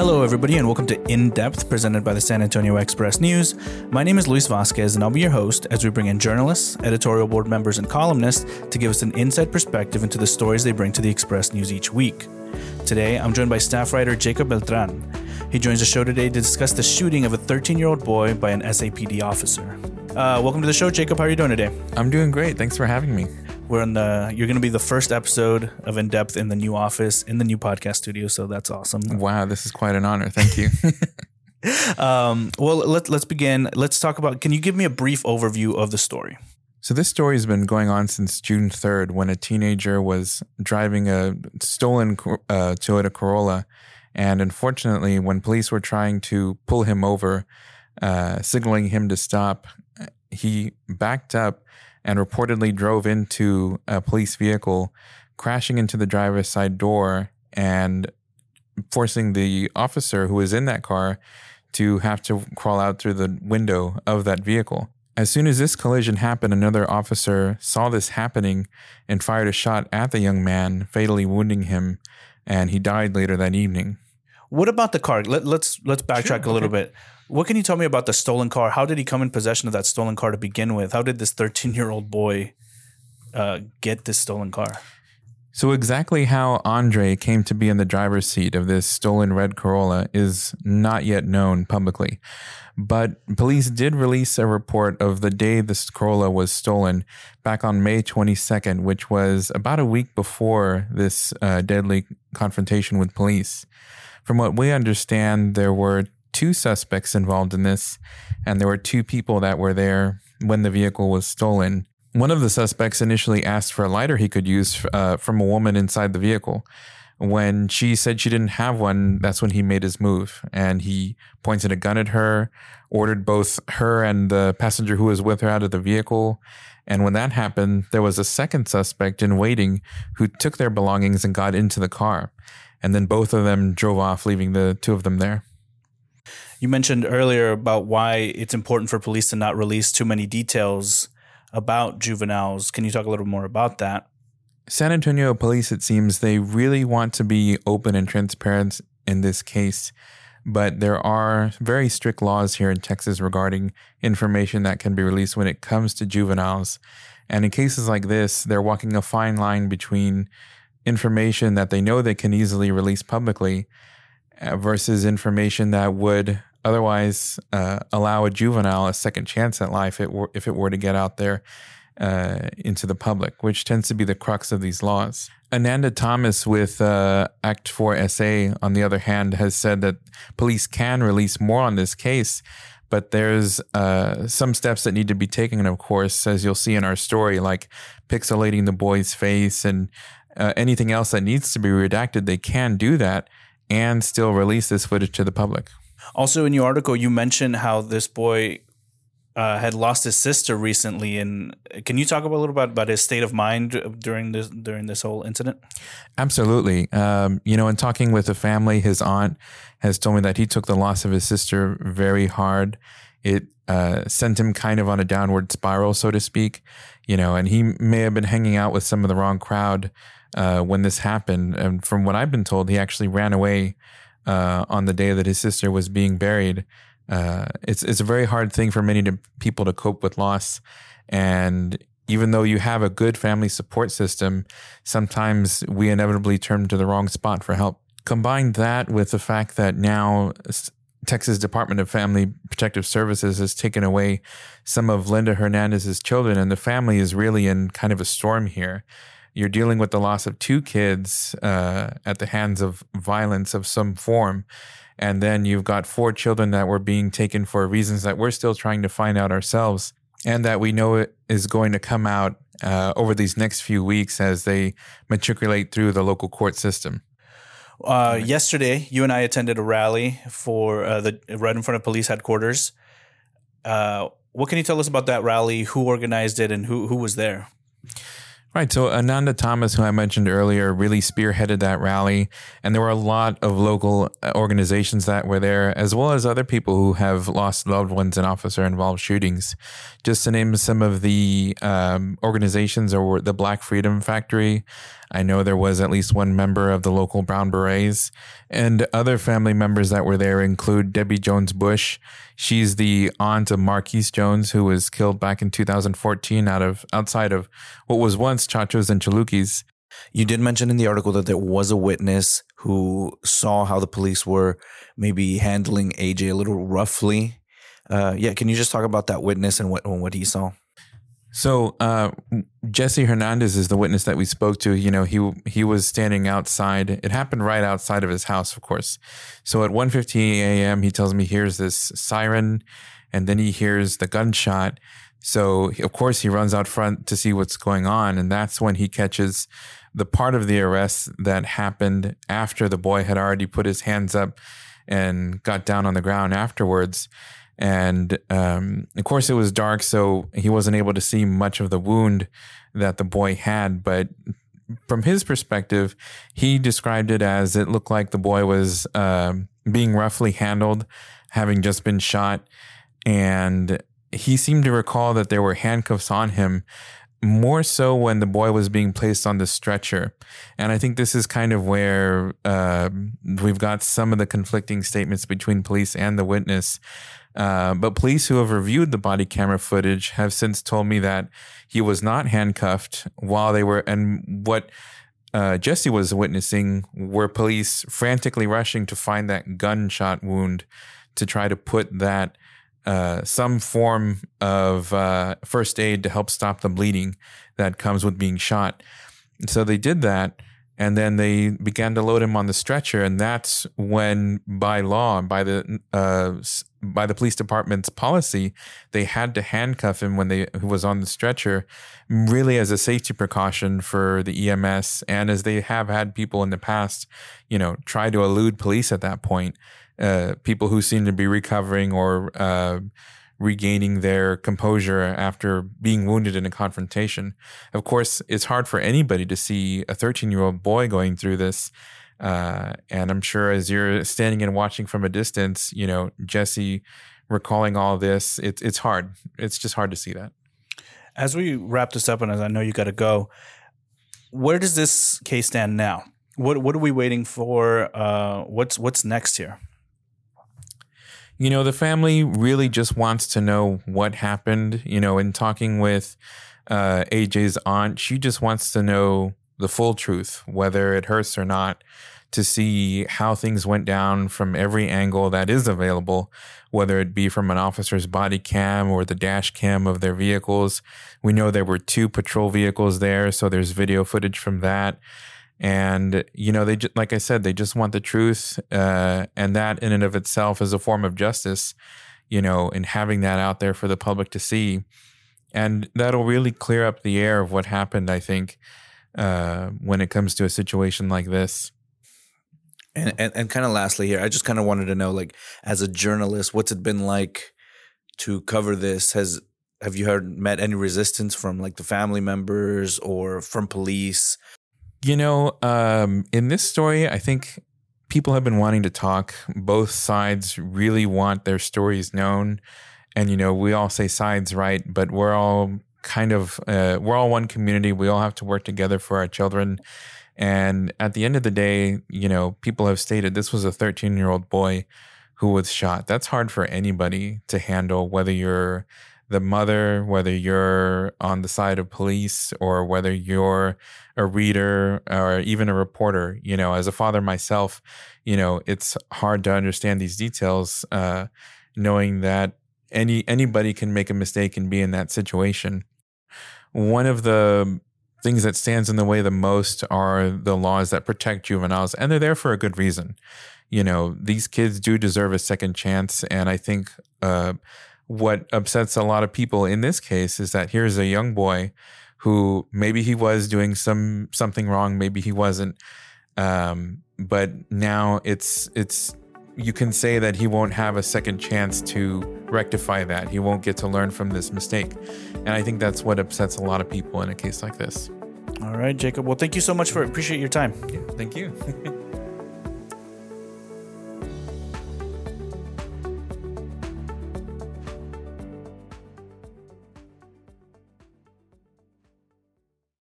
Hello, everybody, and welcome to In Depth, presented by the San Antonio Express News. My name is Luis Vasquez, and I'll be your host as we bring in journalists, editorial board members, and columnists to give us an inside perspective into the stories they bring to the Express News each week. Today, I'm joined by staff writer Jacob Beltran. He joins the show today to discuss the shooting of a 13 year old boy by an SAPD officer. Uh, welcome to the show, Jacob. How are you doing today? I'm doing great. Thanks for having me. We're in the. You're going to be the first episode of In Depth in the new office in the new podcast studio, so that's awesome. Wow, this is quite an honor. Thank you. um, well, let, let's begin. Let's talk about. Can you give me a brief overview of the story? So this story has been going on since June 3rd, when a teenager was driving a stolen uh, Toyota Corolla, and unfortunately, when police were trying to pull him over, uh, signaling him to stop, he backed up and reportedly drove into a police vehicle, crashing into the driver's side door and forcing the officer who was in that car to have to crawl out through the window of that vehicle. As soon as this collision happened, another officer saw this happening and fired a shot at the young man, fatally wounding him, and he died later that evening. What about the car? Let, us let's, let's backtrack sure, a little okay. bit. What can you tell me about the stolen car? How did he come in possession of that stolen car to begin with? How did this 13 year old boy uh, get this stolen car? So, exactly how Andre came to be in the driver's seat of this stolen red Corolla is not yet known publicly. But police did release a report of the day this Corolla was stolen back on May 22nd, which was about a week before this uh, deadly confrontation with police. From what we understand, there were two suspects involved in this, and there were two people that were there when the vehicle was stolen. One of the suspects initially asked for a lighter he could use uh, from a woman inside the vehicle. When she said she didn't have one, that's when he made his move and he pointed a gun at her, ordered both her and the passenger who was with her out of the vehicle. And when that happened, there was a second suspect in waiting who took their belongings and got into the car. And then both of them drove off, leaving the two of them there. You mentioned earlier about why it's important for police to not release too many details about juveniles. Can you talk a little more about that? San Antonio police, it seems, they really want to be open and transparent in this case, but there are very strict laws here in Texas regarding information that can be released when it comes to juveniles. And in cases like this, they're walking a fine line between information that they know they can easily release publicly versus information that would otherwise uh, allow a juvenile a second chance at life if it were to get out there uh, into the public, which tends to be the crux of these laws. Ananda Tomas with uh, Act 4 SA, on the other hand, has said that police can release more on this case, but there's uh, some steps that need to be taken, and of course, as you'll see in our story, like pixelating the boy's face and uh, anything else that needs to be redacted, they can do that and still release this footage to the public. Also, in your article, you mentioned how this boy uh, had lost his sister recently, and can you talk a little bit about his state of mind during this during this whole incident? Absolutely. Um, you know, in talking with the family, his aunt has told me that he took the loss of his sister very hard. It uh, sent him kind of on a downward spiral, so to speak. You know, and he may have been hanging out with some of the wrong crowd uh, when this happened. And from what I've been told, he actually ran away uh, on the day that his sister was being buried. Uh, it's it's a very hard thing for many to, people to cope with loss, and even though you have a good family support system, sometimes we inevitably turn to the wrong spot for help. Combine that with the fact that now Texas Department of Family Protective Services has taken away some of Linda Hernandez's children, and the family is really in kind of a storm here you're dealing with the loss of two kids uh, at the hands of violence of some form. And then you've got four children that were being taken for reasons that we're still trying to find out ourselves and that we know is going to come out uh, over these next few weeks as they matriculate through the local court system. Uh, yesterday, you and I attended a rally for uh, the right in front of police headquarters. Uh, what can you tell us about that rally? Who organized it, and who who was there? Right. So Ananda Tomas, who I mentioned earlier, really spearheaded that rally. And there were a lot of local uh, organizations that were there, as well as other people who have lost loved ones in officer involved shootings. Just to name some of the um, organizations, or the Black Freedom Factory. I know there was at least one member of the local Brown Berets. And other family members that were there include Debbie Jones Bush. She's the aunt of Marquise Jones, who was killed back in 2014 out of outside of what was once Chachos and Chalupa's. You did mention in the article that there was a witness who saw how the police were maybe handling AJ a little roughly. Uh, yeah, can you just talk about that witness and what what he saw? So uh, Jesse Hernandez is the witness that we spoke to. You know, he he was standing outside. It happened right outside of his house, of course. So at 1:15 a.m., he tells me he hears this siren, and then he hears the gunshot. So of course he runs out front to see what's going on, and that's when he catches the part of the arrest that happened after the boy had already put his hands up and got down on the ground afterwards. And um, of course, it was dark, so he wasn't able to see much of the wound that the boy had. But from his perspective, he described it as it looked like the boy was uh, being roughly handled, having just been shot. And he seemed to recall that there were handcuffs on him more so when the boy was being placed on the stretcher. And I think this is kind of where uh, we've got some of the conflicting statements between police and the witness. Uh, but police who have reviewed the body camera footage have since told me that he was not handcuffed while they were, and what uh, Jesse was witnessing were police frantically rushing to find that gunshot wound to try to put that uh, some form of uh, first aid to help stop the bleeding that comes with being shot. So they did that, and then they began to load him on the stretcher, and that's when, by law, by the uh, by the police department's policy, they had to handcuff him when they was on the stretcher, really as a safety precaution for the EMS, and as they have had people in the past, you know, try to elude police at that point. Uh, people who seem to be recovering or uh, regaining their composure after being wounded in a confrontation. Of course, it's hard for anybody to see a 13 year old boy going through this. Uh, and I'm sure as you're standing and watching from a distance, you know, Jesse recalling all this, it's it's hard. It's just hard to see that. As we wrap this up, and as I know you got to go, where does this case stand now? What what are we waiting for? Uh, what's what's next here? You know, the family really just wants to know what happened. You know, in talking with uh, AJ's aunt, she just wants to know the full truth, whether it hurts or not, to see how things went down from every angle that is available, whether it be from an officer's body cam or the dash cam of their vehicles. We know there were two patrol vehicles there, so there's video footage from that and you know they just, like i said they just want the truth uh, and that in and of itself is a form of justice you know and having that out there for the public to see. And that'll really clear up the air of what happened i think uh, when it comes to a situation like this. And and, and kind of lastly here i just kind of wanted to know like as a journalist what's it been like to cover this? Has have you heard met any resistance from like the family members or from police you know, um, in this story, I think people have been wanting to talk. Both sides really want their stories known. And, you know, we all say sides right, but we're all kind of, uh, we're all one community. We all have to work together for our children. And at the end of the day, you know, people have stated this was a 13 year old boy who was shot. That's hard for anybody to handle, whether you're the mother, whether you're on the side of police or whether you're a reader or even a reporter. You know, as a father myself, you know, it's hard to understand these details, uh, knowing that any anybody can make a mistake and be in that situation. One of the things that stands in the way the most are the laws that protect juveniles, and they're there for a good reason. You know, these kids do deserve a second chance, and I think. Uh, what upsets a lot of people in this case is that here's a young boy who maybe he was doing some something wrong, maybe he wasn't. Um, but now it's it's you can say that he won't have a second chance to rectify that. He won't get to learn from this mistake. And I think that's what upsets a lot of people in a case like this. All right, Jacob. Well, thank you so much for appreciate your time. Yeah, thank you.